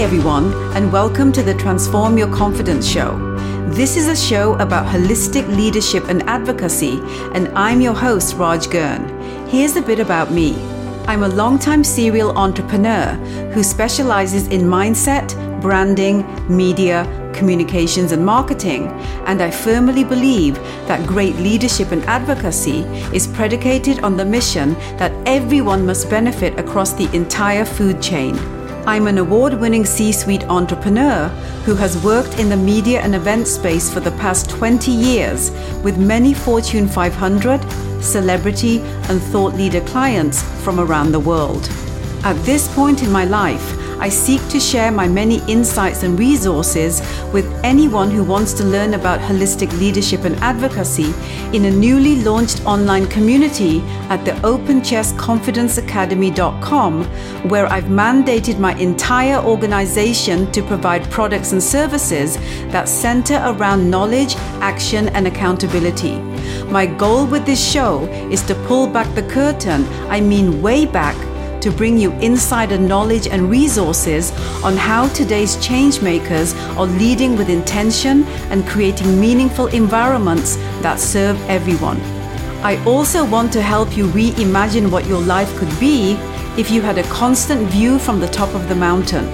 Everyone, and welcome to the Transform Your Confidence Show. This is a show about holistic leadership and advocacy, and I'm your host, Raj Girn. Here's a bit about me. I'm a longtime serial entrepreneur who specializes in mindset, branding, media, communications, and marketing, and I firmly believe that great leadership and advocacy is predicated on the mission that everyone must benefit across the entire food chain. I'm an award winning C suite entrepreneur who has worked in the media and event space for the past 20 years with many Fortune 500, celebrity, and thought leader clients from around the world. At this point in my life, I seek to share my many insights and resources with anyone who wants to learn about holistic leadership and advocacy in a newly launched online community at the openchestconfidenceacademy.com, where I've mandated my entire organization to provide products and services that center around knowledge, action, and accountability. My goal with this show is to pull back the curtain, I mean, way back to bring you insider knowledge and resources on how today's changemakers are leading with intention and creating meaningful environments that serve everyone. I also want to help you reimagine what your life could be if you had a constant view from the top of the mountain.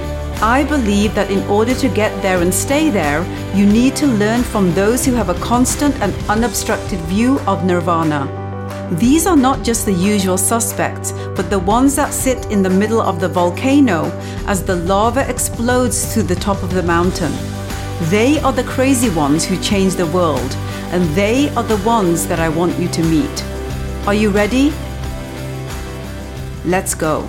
I believe that in order to get there and stay there, you need to learn from those who have a constant and unobstructed view of nirvana. These are not just the usual suspects, but the ones that sit in the middle of the volcano as the lava explodes to the top of the mountain. They are the crazy ones who change the world, and they are the ones that I want you to meet. Are you ready? Let's go.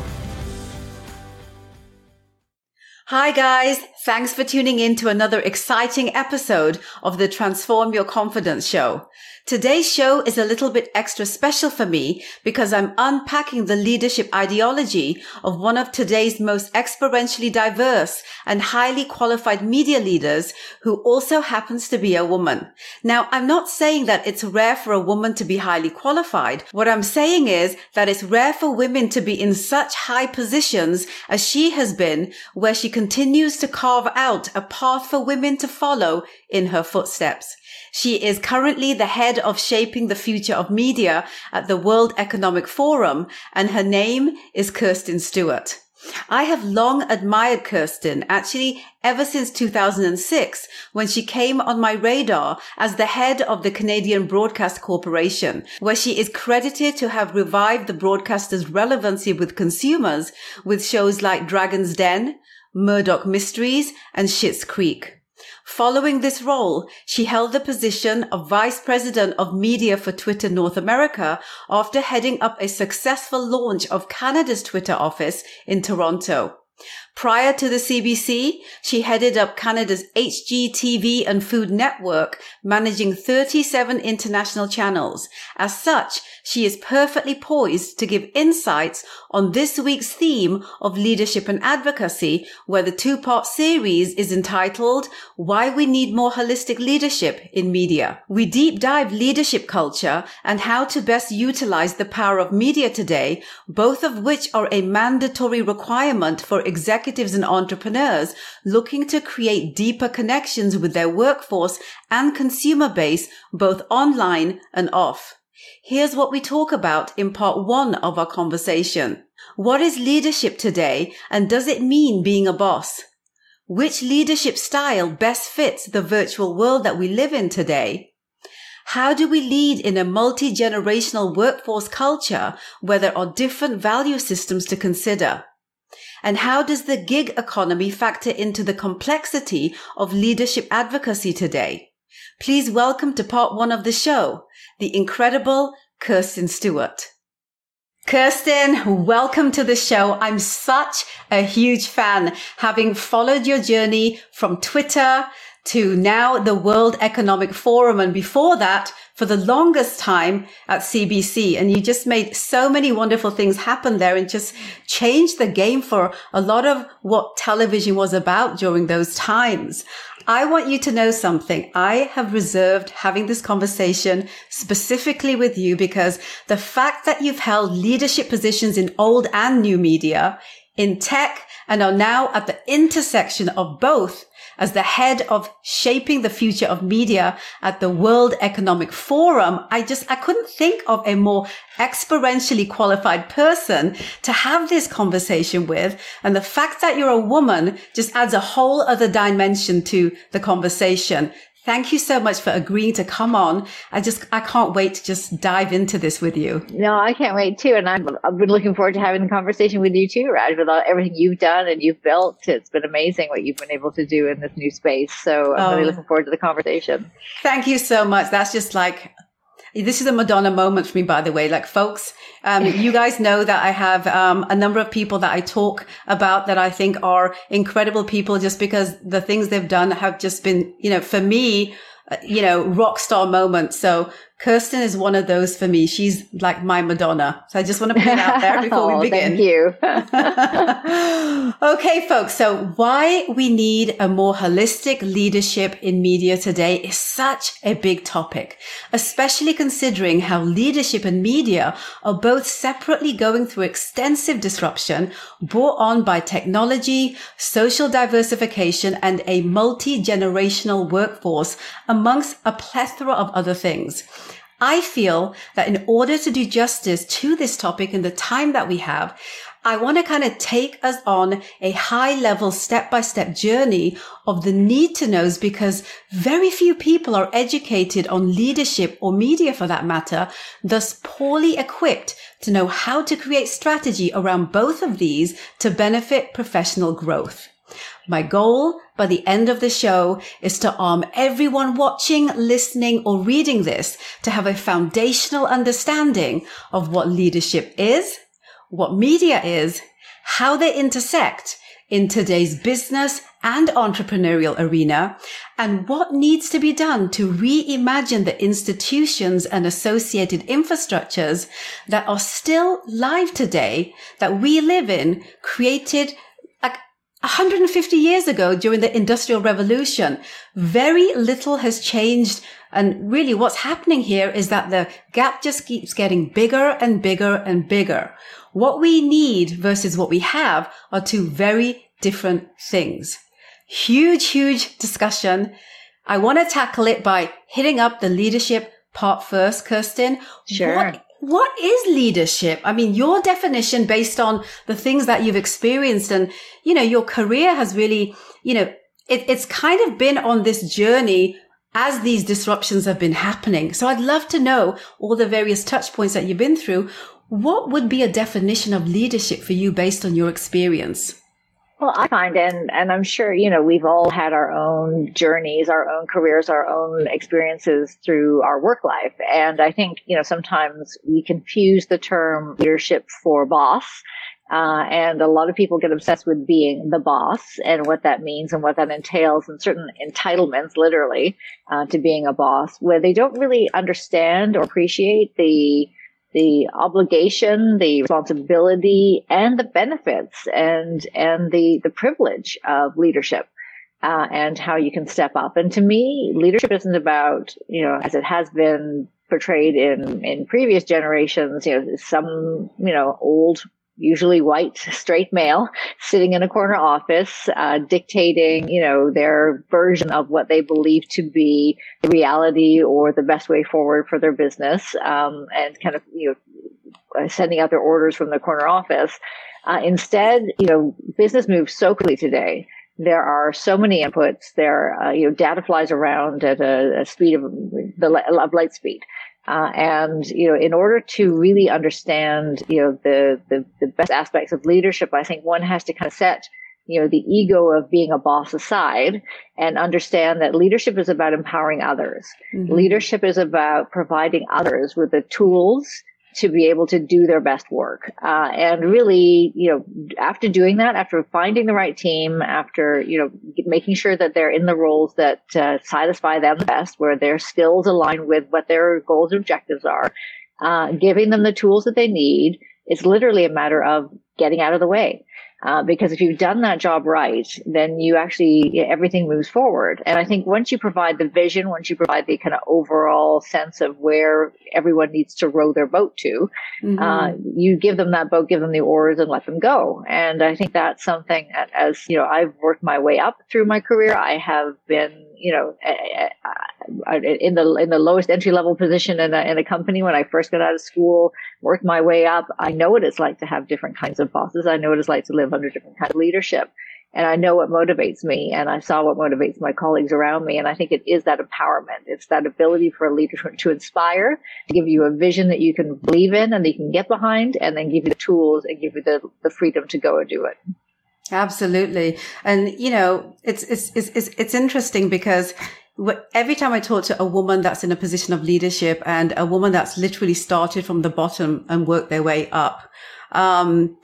Hi, guys. Thanks for tuning in to another exciting episode of the Transform Your Confidence show. Today's show is a little bit extra special for me because I'm unpacking the leadership ideology of one of today's most experientially diverse and highly qualified media leaders who also happens to be a woman. Now, I'm not saying that it's rare for a woman to be highly qualified. What I'm saying is that it's rare for women to be in such high positions as she has been, where she continues to carve out a path for women to follow in her footsteps. She is currently the head of shaping the future of media at the World Economic Forum, and her name is Kirstine Stewart. I have long admired Kirstine, actually ever since 2006, when she came on my radar as the head of the Canadian Broadcast Corporation, where she is credited to have revived the broadcaster's relevancy with consumers with shows like Dragon's Den, Murdoch Mysteries, and Schitt's Creek. Following this role, she held the position of Vice President of Media for Twitter North America after heading up a successful launch of Canada's Twitter office in Toronto. Prior to the CBC, she headed up Canada's HGTV and Food Network, managing 37 international channels. As such, she is perfectly poised to give insights on this week's theme of leadership and advocacy, where the two part series is entitled Why We Need More Holistic Leadership in Media. We deep dive leadership culture and how to best utilize the power of media today, both of which are a mandatory requirement for executives executives and entrepreneurs looking to create deeper connections with their workforce and consumer base, both online and off. Here's what we talk about in part one of our conversation. What is leadership today and does it mean being a boss? Which leadership style best fits the virtual world that we live in today? How do we lead in a multi-generational workforce culture where there are different value systems to consider? And how does the gig economy factor into the complexity of leadership advocacy today? Please welcome to part one of the show, the incredible Kirstine Stewart. Kirstine, welcome to the show. I'm such a huge fan, having followed your journey from Twitter to now the World Economic Forum. And before that, for the longest time at CBC. And you just made so many wonderful things happen there and just changed the game for a lot of what television was about during those times. I want you to know something. I have reserved having this conversation specifically with you because the fact that you've held leadership positions in old and new media in tech and are now at the intersection of both as the head of shaping the future of media at the World Economic Forum. I just, I couldn't think of a more experientially qualified person to have this conversation with. And the fact that you're a woman just adds a whole other dimension to the conversation. Thank you so much for agreeing to come on. I just, I can't wait to just dive into this with you. No, I can't wait too. And I'm, I've been looking forward to having the conversation with you too, Raj, with all, everything you've done and you've built. It's been amazing what you've been able to do in this new space. So I'm oh, really looking forward to the conversation. Thank you so much. That's just like this is a Madonna moment for me, by the way. Like, folks, um, you guys know that I have um, a number of people that I talk about that I think are incredible people just because the things they've done have just been, you know, for me, uh, you know, rock star moments. So Kirstine is one of those for me. She's like my Madonna. So I just want to put it out there before oh, we begin. Thank you. okay, folks. So why we need a more holistic leadership in media today is such a big topic, especially considering how leadership and media are both separately going through extensive disruption brought on by technology, social diversification, and a multi-generational workforce amongst a plethora of other things. I feel that in order to do justice to this topic in the time that we have, I want to kind of take us on a high level step by step journey of the need to knows because very few people are educated on leadership or media for that matter, thus poorly equipped to know how to create strategy around both of these to benefit professional growth. My goal by the end of the show is to arm everyone watching, listening, or reading this to have a foundational understanding of what leadership is, what media is, how they intersect in today's business and entrepreneurial arena, and what needs to be done to reimagine the institutions and associated infrastructures that are still live today that we live in, created 150 years ago during the industrial revolution, very little has changed. And really what's happening here is that the gap just keeps getting bigger and bigger and bigger. What we need versus what we have are two very different things. Huge, huge discussion. I want to tackle it by hitting up the leadership part first, Kirstine. Sure. What what is leadership? I mean, your definition based on the things that you've experienced and, you know, your career has really, you know, it, it's kind of been on this journey as these disruptions have been happening. So I'd love to know all the various touch points that you've been through. What would be a definition of leadership for you based on your experience? Well, I find, and, and I'm sure, you know, we've all had our own journeys, our own careers, our own experiences through our work life. And I think, you know, sometimes we confuse the term leadership for boss. Uh, and a lot of people get obsessed with being the boss and what that means and what that entails and certain entitlements, literally, uh, to being a boss, where they don't really understand or appreciate the the obligation, the responsibility, and the benefits and and the the privilege of leadership. Uh, and how you can step up. And to me, leadership isn't about, you know, as it has been portrayed in, in previous generations, you know, some, you know, old usually white straight male sitting in a corner office uh, dictating you know their version of what they believe to be the reality or the best way forward for their business um, and kind of you know uh, sending out their orders from the corner office. Uh, instead you know business moves so quickly today. There are so many inputs. There uh, you know data flies around at a, a speed of the of light speed uh, and you know, in order to really understand, you know, the, the the best aspects of leadership, I think one has to kind of set, you know, the ego of being a boss aside and understand that leadership is about empowering others. Mm-hmm. Leadership is about providing others with the tools to be able to do their best work. Uh, and really, you know, after doing that, after finding the right team, after, you know, making sure that they're in the roles that uh, satisfy them the best, where their skills align with what their goals and objectives are, uh, giving them the tools that they need, it's literally a matter of getting out of the way. Uh, because if you've done that job right, then you actually, everything moves forward. And I think once you provide the vision, once you provide the kind of overall sense of where everyone needs to row their boat to, mm-hmm. uh, you give them that boat, give them the oars and let them go. And I think that's something that as, you know, I've worked my way up through my career. I have been, you know, eh, eh, eh, in the, in the lowest entry level position in a, in a company when I first got out of school, worked my way up. I know what it's like to have different kinds of bosses. I know what it's like to live under different kinds of leadership. And I know what motivates me and I saw what motivates my colleagues around me. And I think it is that empowerment. It's that ability for a leader to inspire, to give you a vision that you can believe in and that you can get behind and then give you the tools and give you the, the freedom to go and do it. Absolutely. And, you know, it's, it's, it's, it's interesting because every time I talk to a woman that's in a position of leadership and a woman that's literally started from the bottom and worked their way up, um,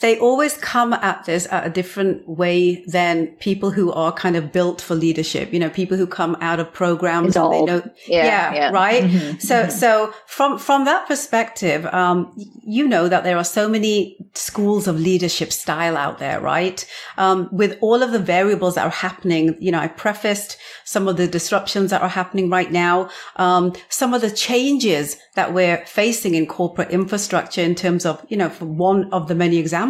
they always come at this at a different way than people who are kind of built for leadership. You know, people who come out of programs. They know, yeah, yeah, yeah. right. Mm-hmm. So, mm-hmm. so from from that perspective, um, you know that there are so many schools of leadership style out there, right? Um, with all of the variables that are happening, you know, I prefaced some of the disruptions that are happening right now, um, some of the changes that we're facing in corporate infrastructure in terms of, you know, for one of the many examples,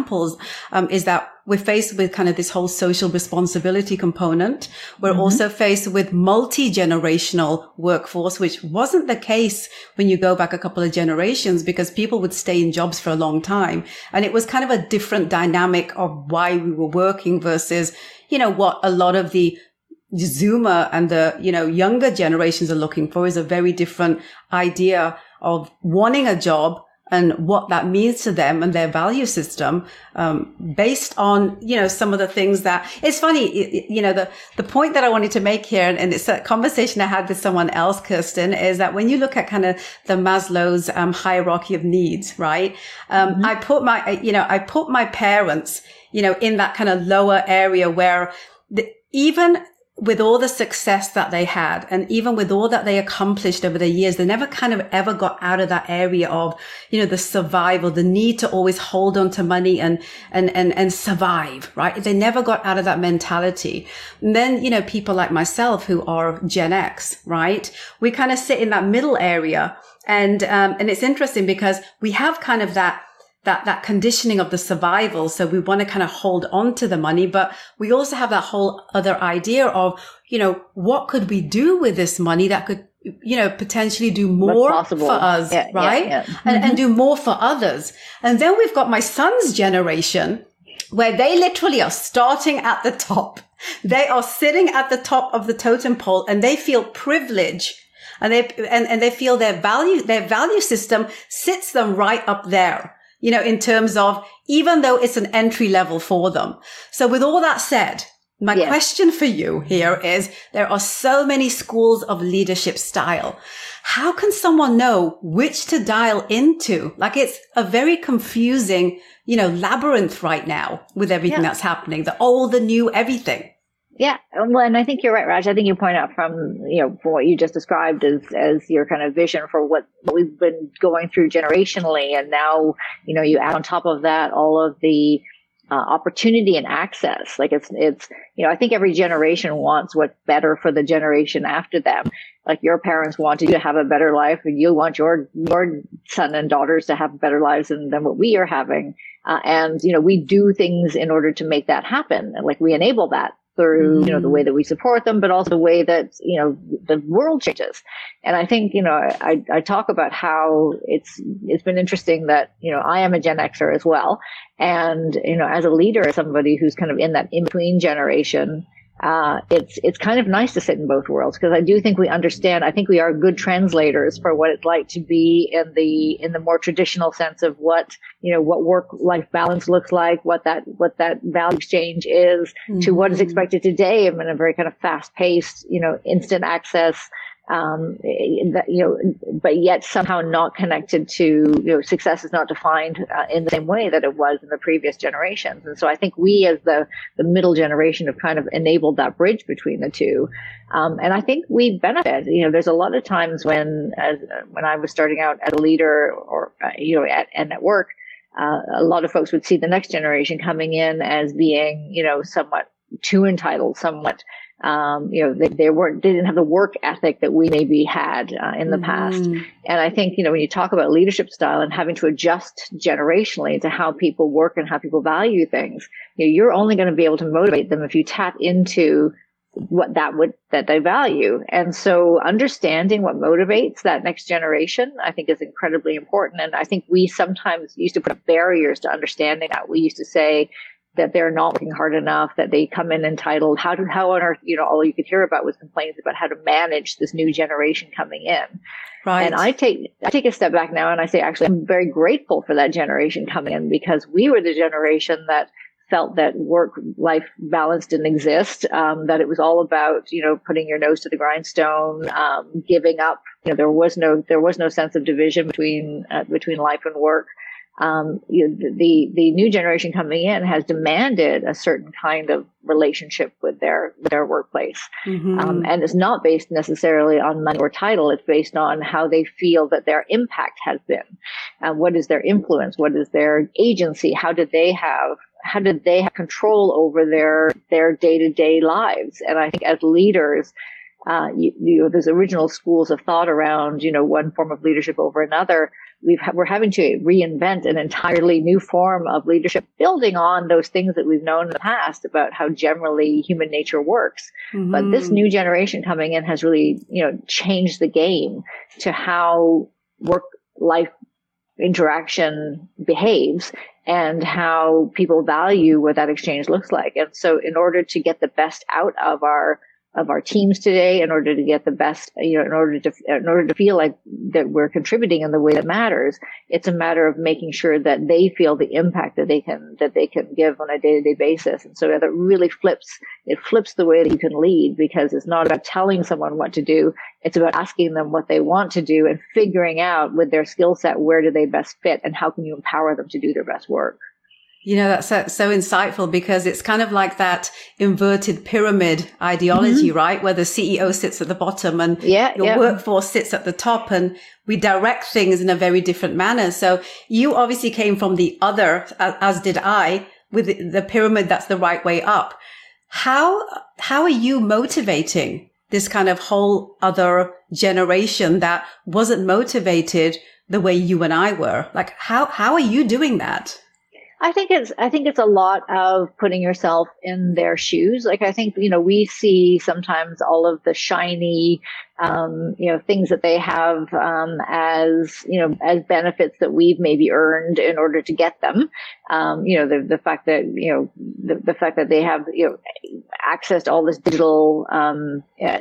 um, is that we're faced with kind of this whole social responsibility component. We're mm-hmm. also faced with multi-generational workforce, which wasn't the case when you go back a couple of generations because people would stay in jobs for a long time. And it was kind of a different dynamic of why we were working versus, you know, what a lot of the Zoomer and the, you know, younger generations are looking for is a very different idea of wanting a job and what that means to them and their value system um, based on you know some of the things that it's funny you know the the point that i wanted to make here and it's a conversation i had with someone else kirstine is that when you look at kind of the maslow's um, hierarchy of needs right um, mm-hmm. i put my you know i put my parents you know in that kind of lower area where the, even with all the success that they had and even with all that they accomplished over the years, they never kind of ever got out of that area of, you know, the survival, the need to always hold on to money and, and, and, and survive, right? They never got out of that mentality. And then, you know, people like myself who are Gen X, right? We kind of sit in that middle area. And, um, and it's interesting because we have kind of that, that, that conditioning of the survival. So we want to kind of hold on to the money, but we also have that whole other idea of, you know, what could we do with this money that could, you know, potentially do more for us, yeah, right? Yeah, yeah. And, mm-hmm. and do more for others. And then we've got my son's generation where they literally are starting at the top. They are sitting at the top of the totem pole and they feel privilege and they, and, and they feel their value, their value system sits them right up there you know, in terms of even though it's an entry level for them. So with all that said, my yes. question for you here is there are so many schools of leadership style. How can someone know which to dial into? Like it's a very confusing, you know, labyrinth right now with everything yeah. that's happening, the old, the new, everything. Yeah, well, and I think you're right, Raj. I think you point out from you know from what you just described as as your kind of vision for what, what we've been going through generationally, and now you know you add on top of that all of the uh, opportunity and access. Like it's it's you know I think every generation wants what's better for the generation after them. Like your parents wanted you to have a better life, and you want your your son and daughters to have better lives than, than what we are having. Uh, and you know we do things in order to make that happen, and like we enable that through, you know, the way mm-hmm. that we support them, but also the way that, you know, the world changes. And I think, you know, I, I talk about how it's, it's been interesting that, you know, I am a Gen Xer as well. And, you know, as a leader, as somebody who's kind of in that in between generation, uh, it's it's kind of nice to sit in both worlds because I do think we understand. I think we are good translators for what it's like to be in the in the more traditional sense of what you know what work life balance looks like, what that what that value exchange is, mm-hmm. to what is mm-hmm. expected today. I'm in a very kind of fast paced, you know, instant access um, that, you know, but yet somehow not connected to, you know, success is not defined uh, in the same way that it was in the previous generations. And so I think we as the, the middle generation have kind of enabled that bridge between the two. Um, and I think we benefit, you know, there's a lot of times when, as, when I was starting out as a leader or, uh, you know, at, and at work, uh, a lot of folks would see the next generation coming in as being, you know, somewhat too entitled, somewhat, um, you know, they, they, weren't, they didn't have the work ethic that we maybe had uh, in the mm-hmm. past. And I think, you know, when you talk about leadership style and having to adjust generationally to how people work and how people value things, you know, you're only going to be able to motivate them if you tap into what that would that they value and so understanding what motivates that next generation i think is incredibly important and i think we sometimes used to put up barriers to understanding that we used to say that they're not working hard enough that they come in entitled how do how on earth you know all you could hear about was complaints about how to manage this new generation coming in right and i take i take a step back now and i say actually i'm very grateful for that generation coming in because we were the generation that felt that work life balance didn't exist, um, that it was all about, you know, putting your nose to the grindstone, um, giving up. You know, there was no, there was no sense of division between, uh, between life and work. Um, you know, the, the new generation coming in has demanded a certain kind of relationship with their, their workplace. Mm-hmm. Um, and it's not based necessarily on money or title. It's based on how they feel that their impact has been. Uh, what is their influence? What is their agency? How did they have how did they have control over their their day to day lives? And I think as leaders, uh, you, you know, there's original schools of thought around, you know, one form of leadership over another. We've ha- we're having to reinvent an entirely new form of leadership, building on those things that we've known in the past about how generally human nature works. Mm-hmm. But this new generation coming in has really, you know, changed the game to how work life interaction behaves and how people value what that exchange looks like. And so in order to get the best out of our of our teams today in order to get the best, you know, in order to, in order to feel like that we're contributing in the way that matters. It's a matter of making sure that they feel the impact that they can, that they can give on a day to day basis. And so that really flips, it flips the way that you can lead because it's not about telling someone what to do. It's about asking them what they want to do and figuring out with their skill set, where do they best fit and how can you empower them to do their best work. You know, that's so, so, insightful because it's kind of like that inverted pyramid ideology, mm-hmm. right? Where the CEO sits at the bottom and yeah, your yeah. workforce sits at the top and we direct things in a very different manner. So you obviously came from the other, as did I, with the pyramid that's the right way up. How, how are you motivating this kind of whole other generation that wasn't motivated the way you and I were? Like, how, how are you doing that? I think it's I think it's a lot of putting yourself in their shoes. Like I think you know we see sometimes all of the shiny um, you know things that they have um, as you know as benefits that we've maybe earned in order to get them. Um, you know the the fact that you know the, the fact that they have you know access to all this digital um, uh,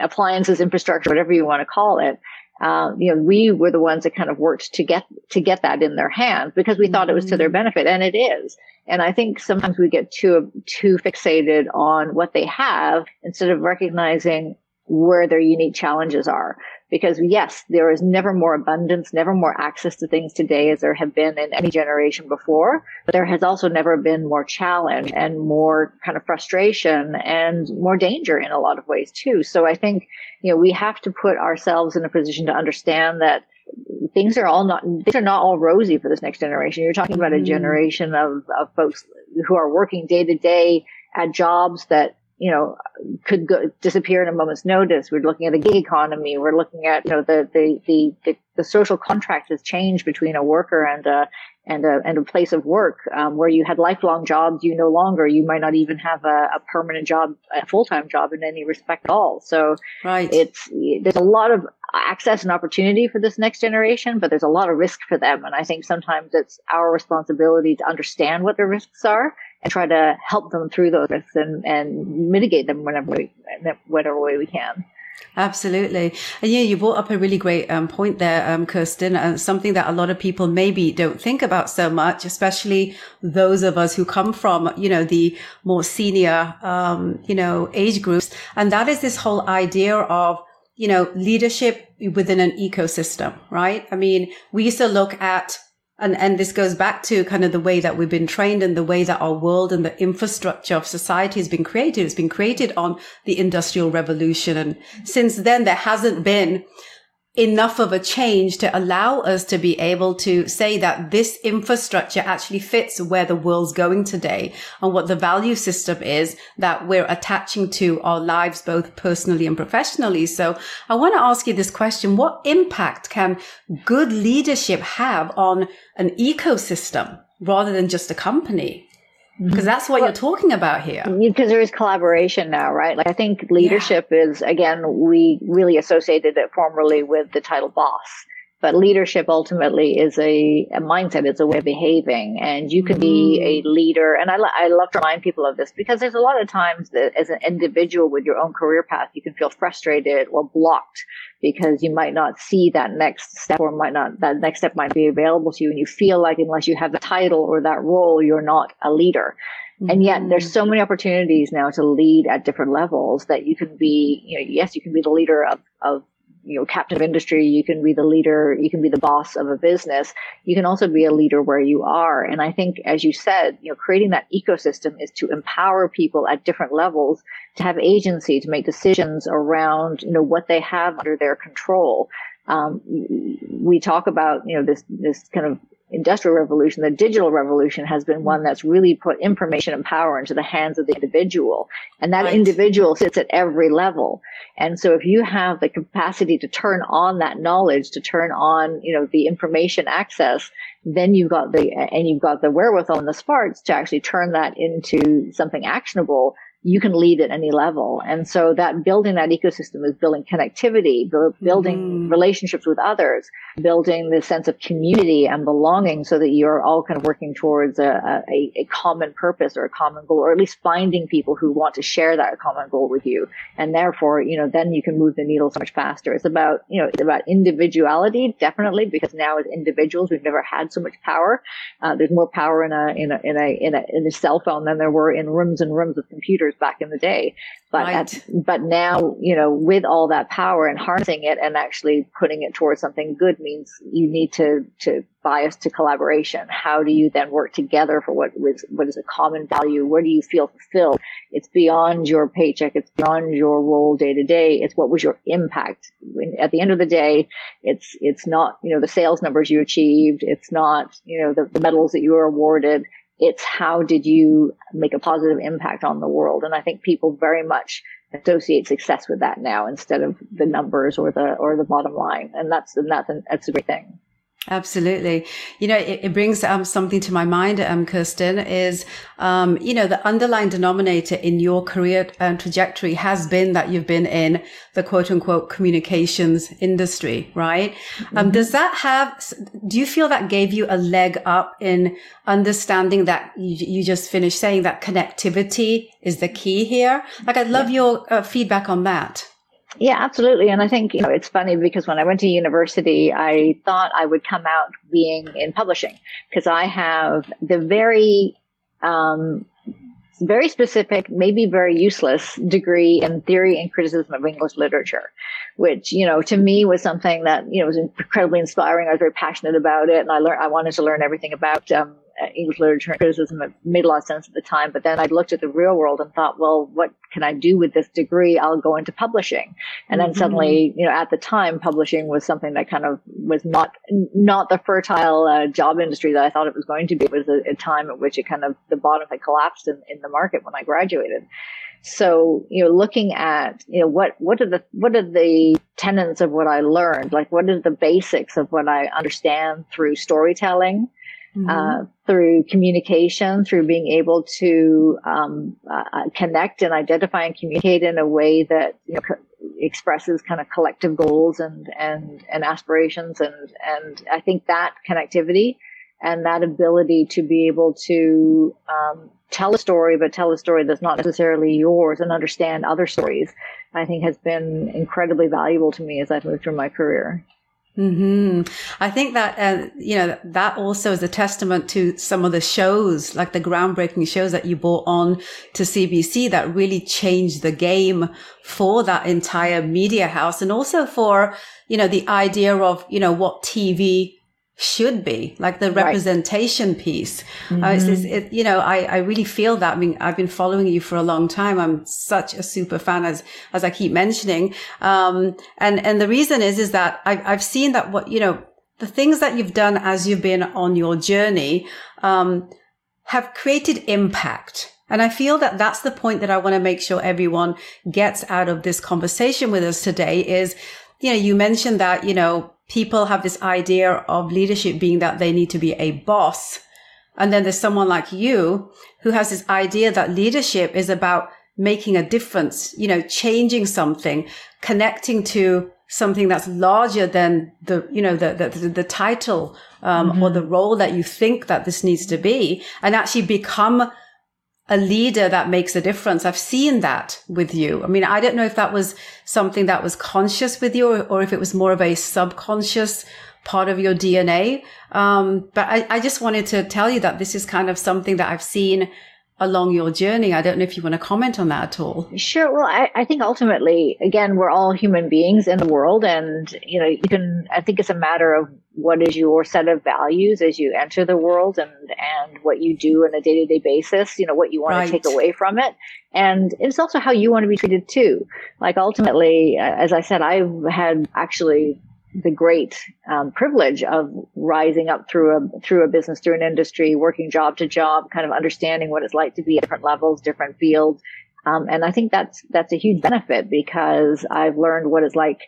appliances infrastructure, whatever you want to call it uh, you know, we were the ones that kind of worked to get to get that in their hands because we mm-hmm. thought it was to their mm-hmm. benefit, and it is. And I think sometimes we get too too fixated on what they have instead of recognizing where their unique challenges are. Because yes, there is never more abundance, never more access to things today as there have been in any generation before. But there has also never been more challenge and more kind of frustration and more danger in a lot of ways too. So I think, you know, we have to put ourselves in a position to understand that things are all not things are not all rosy for this next generation. You're talking about a mm-hmm. generation of, of folks who are working day to day at jobs that you know, could go, disappear in a moment's notice. We're looking at a gig economy. We're looking at, you know, the, the, the, the, the social contract has changed between a worker and a, and a, and a place of work, um, where you had lifelong jobs. You no longer, you might not even have a, a permanent job, a full-time job in any respect at all. So right. it's, there's a lot of access and opportunity for this next generation, but there's a lot of risk for them. And I think sometimes it's our responsibility to understand what the risks are and try to help them through those risks and, and mitigate them whenever we, whatever way we can. Absolutely. And yeah, you brought up a really great um, point there, um, Kirstine, and uh, something that a lot of people maybe don't think about so much, especially those of us who come from, you know, the more senior, um, you know, age groups. And that is this whole idea of, you know, leadership within an ecosystem, right? I mean, we used to look at and, and this goes back to kind of the way that we've been trained and the way that our world and the infrastructure of society has been created. It's been created on the industrial revolution. And since then, there hasn't been enough of a change to allow us to be able to say that this infrastructure actually fits where the world's going today and what the value system is that we're attaching to our lives, both personally and professionally. So I want to ask you this question. What impact can good leadership have on an ecosystem rather than just a company? Because that's what well, you're talking about here. Because there is collaboration now right? Like i think leadership yeah. is again we really associated it formerly with the title boss but leadership ultimately is a, a mindset it's a way of behaving and you can be a mm. leader and I, I love to remind people of this because there's a lot of times that as an individual with your own career path you can feel frustrated or blocked because you might not see that next step or might not, that next step might be available to you. And you feel like unless you have the title or that role, you're not a leader. Mm-hmm. And yet there's so many opportunities now to lead at different levels that you can be, you know, yes, you can be the leader of, of you know, captain of industry. You can be the leader. You can be the boss of a business. You can also be a leader where you are. And I think, as you said, you know, creating that ecosystem is to empower people at different levels to have agency, to make decisions around, you know, what they have under their control. Um, we talk about, you know, this, this kind of industrial revolution, the digital revolution has been one mm. that's really put information and power into the hands of the individual. And that right. individual sits at every level. And so if you have the capacity to turn on that knowledge, to turn on, you know, the information access, then you've got the, and you've got the wherewithal and the sparks to actually turn that into something actionable you can lead at any level. And so that building that ecosystem is building connectivity, building mm-hmm. relationships with others, building the sense of community and belonging so that you're all kind of working towards a, a, a, common purpose or a common goal, or at least finding people who want to share that common goal with you. And therefore, you know, then you can move the needle so much faster. It's about, you know, it's about individuality, definitely, because now as individuals, we've never had so much power. Uh, there's more power in a, in a, in a, in a, in a cell phone than there were in rooms and rooms of computers back in the day. But right. at, but now, you know, with all that power and harnessing it and actually putting it towards something good means you need to to bias to collaboration. How do you then work together for what is what is a common value? Where do you feel fulfilled? It's beyond your paycheck. It's beyond your role day to day. It's what was your impact. At the end of the day, it's it's not you know the sales numbers you achieved. It's not you know the, the medals that you were awarded it's how did you make a positive impact on the world? And I think people very much associate success with that now instead of the numbers or the or the bottom line. And that's and that's that's a great thing. Absolutely. You know, it, it brings um, something to my mind, um, Kirstine, is, um, you know, the underlying denominator in your career um, trajectory has been that you've been in the quote unquote communications industry, right? Um, mm-hmm. does that have, do you feel that gave you a leg up in understanding that you, you just finished saying that connectivity is the key here? Like, I'd love yeah. your uh, feedback on that. Yeah, absolutely. And I think, you know, it's funny because when I went to university, I thought I would come out being in publishing because I have the very, um, very specific, maybe very useless degree in theory and criticism of English literature, which, you know, to me was something that, you know, was incredibly inspiring. I was very passionate about it and I learned, I wanted to learn everything about, um, English literature and criticism. It made a lot of sense at the time, but then I looked at the real world and thought, well, what can I do with this degree? I'll go into publishing. And then mm-hmm. suddenly, you know, at the time, publishing was something that kind of was not, not the fertile uh, job industry that I thought it was going to be. It was a, a time at which it kind of, the bottom had collapsed in, in the market when I graduated. So, you know, looking at, you know, what, what are the, what are the tenets of what I learned? Like, what are the basics of what I understand through storytelling? Mm-hmm. uh, through communication, through being able to um, uh, connect and identify and communicate in a way that you know, co- expresses kind of collective goals and and and aspirations, and and I think that connectivity and that ability to be able to um, tell a story, but tell a story that's not necessarily yours, and understand other stories, I think has been incredibly valuable to me as I've moved through my career. Hmm. I think that uh, you know that also is a testament to some of the shows, like the groundbreaking shows that you brought on to CBC, that really changed the game for that entire media house, and also for you know the idea of you know what TV should be, like the representation right. piece. Mm-hmm. Uh, it's, it's, it, you know, I, I really feel that. I mean, I've been following you for a long time. I'm such a super fan as, as I keep mentioning. Um, and, and the reason is, is that I've, I've seen that what, you know, the things that you've done as you've been on your journey, um, have created impact. And I feel that that's the point that I want to make sure everyone gets out of this conversation with us today is, you know, you mentioned that, you know, people have this idea of leadership being that they need to be a boss. And then there's someone like you who has this idea that leadership is about making a difference, you know, changing something, connecting to something that's larger than the, you know, the, the, the title, um, mm-hmm. or the role that you think that this needs to be and actually become a leader that makes a difference. I've seen that with you. I mean, I don't know if that was something that was conscious with you or, or if it was more of a subconscious part of your DNA. Um, but I, I just wanted to tell you that this is kind of something that I've seen along your journey. I don't know if you want to comment on that at all. Sure. Well, I, I, think ultimately, again, we're all human beings in the world. And, you know, you can, I think it's a matter of what is your set of values as you enter the world and, and what you do on a day to day basis, you know, what you want right. to take away from it. And it's also how you want to be treated too. Like ultimately, uh, as I said, I've had actually the great um, privilege of rising up through a through a business, through an industry, working job to job, kind of understanding what it's like to be at different levels, different fields, um, and I think that's that's a huge benefit because I've learned what it's like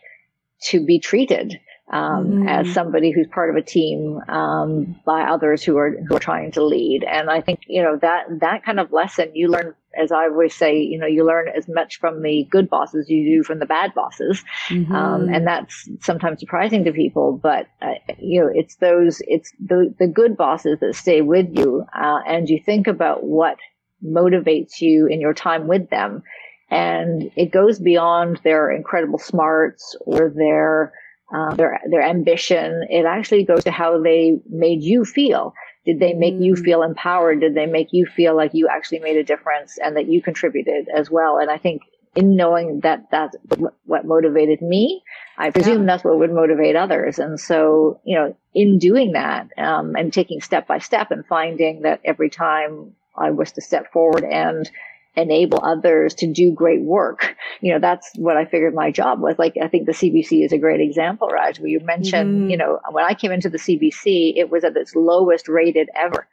to be treated um, mm. as somebody who's part of a team um, by others who are who are trying to lead. And I think you know that that kind of lesson you learn, as I always say, you know, you learn as much from the good bosses you do from the bad bosses, mm-hmm. um, and that's sometimes surprising to people. But uh, you know, it's those it's the the good bosses that stay with you, uh, and you think about what motivates you in your time with them. And it goes beyond their incredible smarts or their uh, their their ambition. It actually goes to how they made you feel. Did they make mm. you feel empowered? Did they make you feel like you actually made a difference and that you contributed as well? And I think in knowing that that's what motivated me, I presume yeah. that's what would motivate others. And so, you know, in doing that um, and taking step by step and finding that every time I was to step forward and enable others to do great work. You know, that's what I figured my job was. Like, I think the CBC is a great example, Raj, where you mentioned, mm-hmm. you know, when I came into the CBC, it was at its lowest rated ever.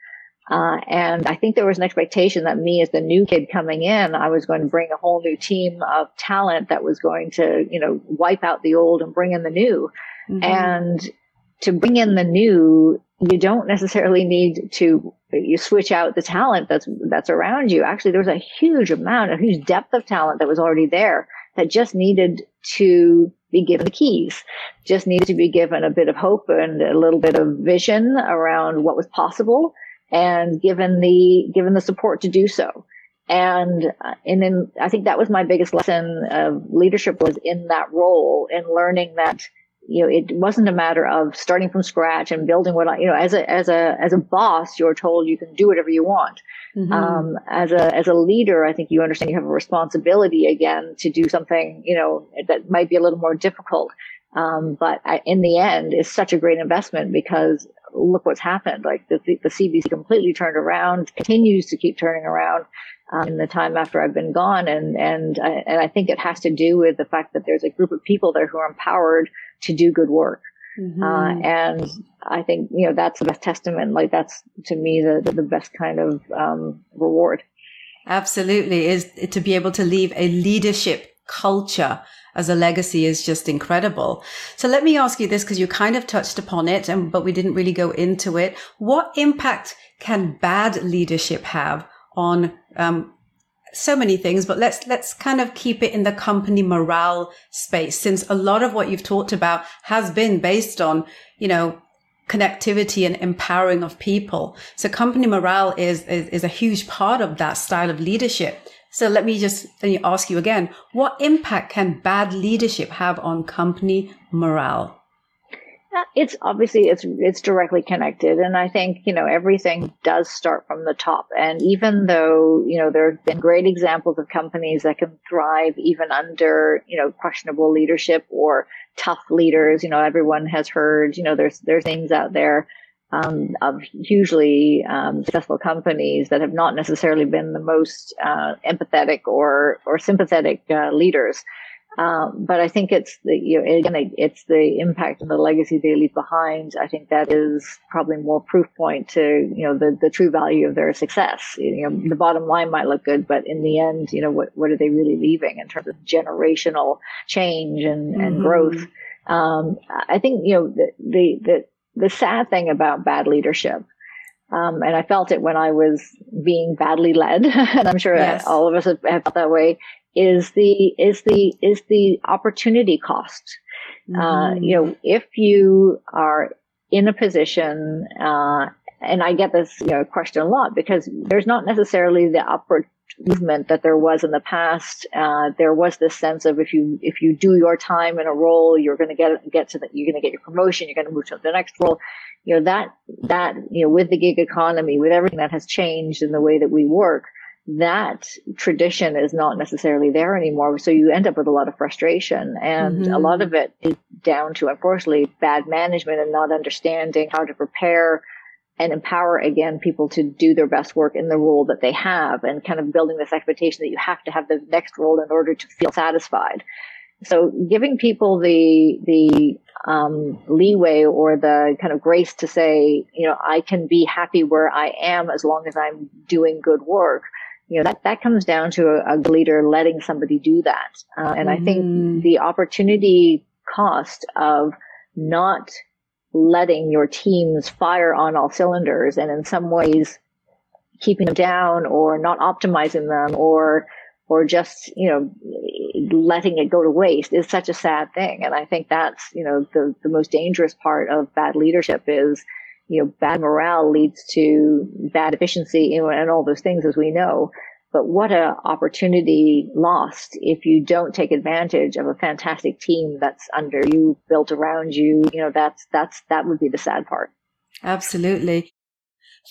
Uh, and I think there was an expectation that me as the new kid coming in, I was going to bring a whole new team of talent that was going to, you know, wipe out the old and bring in the new. Mm-hmm. And to bring in the new, you don't necessarily need to you switch out the talent that's that's around you. Actually, there was a huge amount, a huge depth of talent that was already there that just needed to be given the keys, just needed to be given a bit of hope and a little bit of vision around what was possible, and given the given the support to do so. And uh, and then I think that was my biggest lesson of leadership was in that role in learning that you know, it wasn't a matter of starting from scratch and building what I, you know, as a, as a, as a boss, you're told you can do whatever you want. Mm-hmm. Um, as a, as a leader, I think you understand you have a responsibility again to do something, you know, that might be a little more difficult. Um, but I, in the end, it's such a great investment because look what's happened. Like the, the CBC completely turned around, continues to keep turning around. Um, in the time after I've been gone, and and I, and I think it has to do with the fact that there's a group of people there who are empowered to do good work. Mm-hmm. Uh, and I think, you know, that's the best testament. Like that's to me the, the best kind of, um, reward. Absolutely is to be able to leave a leadership culture as a legacy is just incredible. So let me ask you this because you kind of touched upon it and, but we didn't really go into it. What impact can bad leadership have on, um, so many things, but let's, let's kind of keep it in the company morale space since a lot of what you've talked about has been based on, you know, connectivity and empowering of people. So company morale is, is, is a huge part of that style of leadership. So let me just ask you again, what impact can bad leadership have on company morale? It's obviously it's it's directly connected, and I think you know everything does start from the top. And even though you know there have been great examples of companies that can thrive even under you know questionable leadership or tough leaders, you know everyone has heard you know there's there's things out there um, of hugely um, successful companies that have not necessarily been the most uh, empathetic or or sympathetic uh, leaders. Um, but I think it's the you know, again it's the impact and the legacy they leave behind. I think that is probably more proof point to you know the the true value of their success. You know the bottom line might look good, but in the end, you know what what are they really leaving in terms of generational change and and mm-hmm. growth? Um, I think you know the the, the the sad thing about bad leadership, um, and I felt it when I was being badly led, and I'm sure yes. all of us have, have, felt that way. Is the is the is the opportunity cost? Mm. Uh, you know, if you are in a position, uh, and I get this you know, question a lot because there's not necessarily the upward movement that there was in the past. Uh, there was this sense of if you if you do your time in a role, you're going to get get to the you're going to get your promotion, you're going to move to the next role. You know that that you know with the gig economy, with everything that has changed in the way that we work, that tradition is not necessarily there anymore. So you end up with a lot of frustration, and mm-hmm. a lot of it is down to unfortunately bad management and not understanding how to prepare and empower again people to do their best work in the role that they have and kind of building this expectation that you have to have the next role in order to feel satisfied. So giving people the, the, um, leeway or the kind of grace to say, you know, I can be happy where I am as long as I'm doing good work. You know, that, that comes down to a, a leader letting somebody do that. Uh, and mm-hmm. I think mm-hmm. the opportunity cost of not letting your teams fire on all cylinders and in some ways keeping them down or not optimizing them or or just you know letting it go to waste is such a sad thing and i think that's you know the the most dangerous part of bad leadership is you know bad morale leads to bad efficiency and all those things as we know but what a opportunity lost if you don't take advantage of a fantastic team that's under you, built around you. You know, that's, that's, that would be the sad part. Absolutely.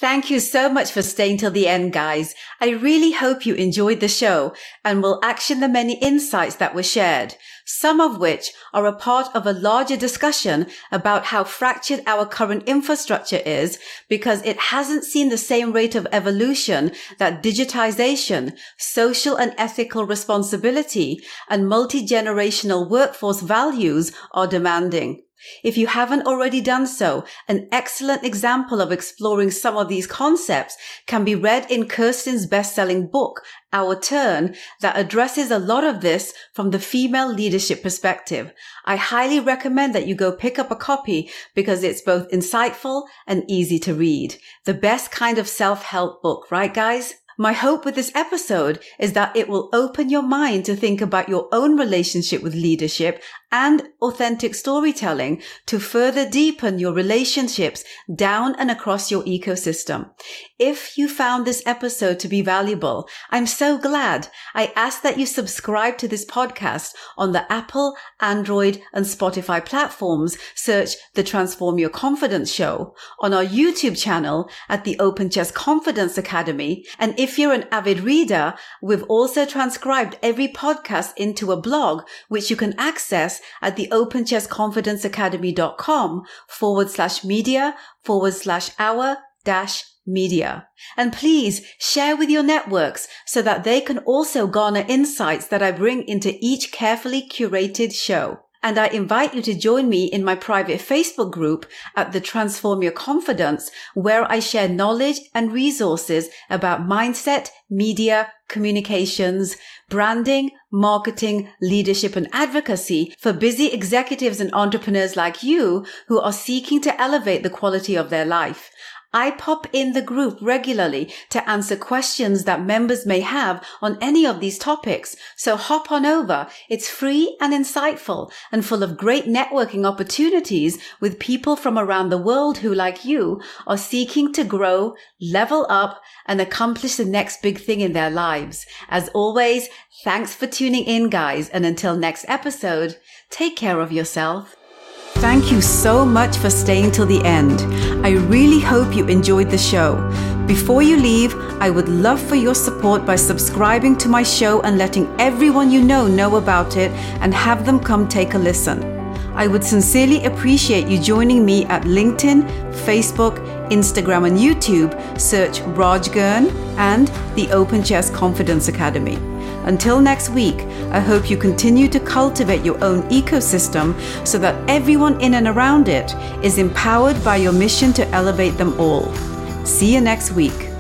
Thank you so much for staying till the end, guys. I really hope you enjoyed the show and will action the many insights that were shared, some of which are a part of a larger discussion about how fractured our current infrastructure is because it hasn't seen the same rate of evolution that digitization, social and ethical responsibility, and multi-generational workforce values are demanding. If you haven't already done so, an excellent example of exploring some of these concepts can be read in Kirstine's best-selling book, Our Turn, that addresses a lot of this from the female leadership perspective. I highly recommend that you go pick up a copy because it's both insightful and easy to read. The best kind of self-help book, right guys? My hope with this episode is that it will open your mind to think about your own relationship with leadership and authentic storytelling to further deepen your relationships down and across your ecosystem. If you found this episode to be valuable, I'm so glad. I ask that you subscribe to this podcast on the Apple, Android, and Spotify platforms. Search the Transform Your Confidence show on our YouTube channel at the Open Chest Confidence Academy. And if you're an avid reader, we've also transcribed every podcast into a blog, which you can access at the openchestconfidenceacademy.com forward slash media forward slash hour dash media. And please share with your networks so that they can also garner insights that I bring into each carefully curated show. And I invite you to join me in my private Facebook group at the Transform Your Confidence, where I share knowledge and resources about mindset, media, communications, branding, marketing, leadership and advocacy for busy executives and entrepreneurs like you who are seeking to elevate the quality of their life. I pop in the group regularly to answer questions that members may have on any of these topics. So hop on over. It's free and insightful and full of great networking opportunities with people from around the world who, like you, are seeking to grow, level up and accomplish the next big thing in their lives. As always, thanks for tuning in, guys. And until next episode, take care of yourself Thank you so much for staying till the end. I really hope you enjoyed the show. Before you leave, I would love for your support by subscribing to my show and letting everyone you know know about it and have them come take a listen. I would sincerely appreciate you joining me at LinkedIn, Facebook, Instagram, and YouTube. Search Raj Girn and the Open Chest Confidence Academy. Until next week, I hope you continue to cultivate your own ecosystem so that everyone in and around it is empowered by your mission to elevate them all. See you next week.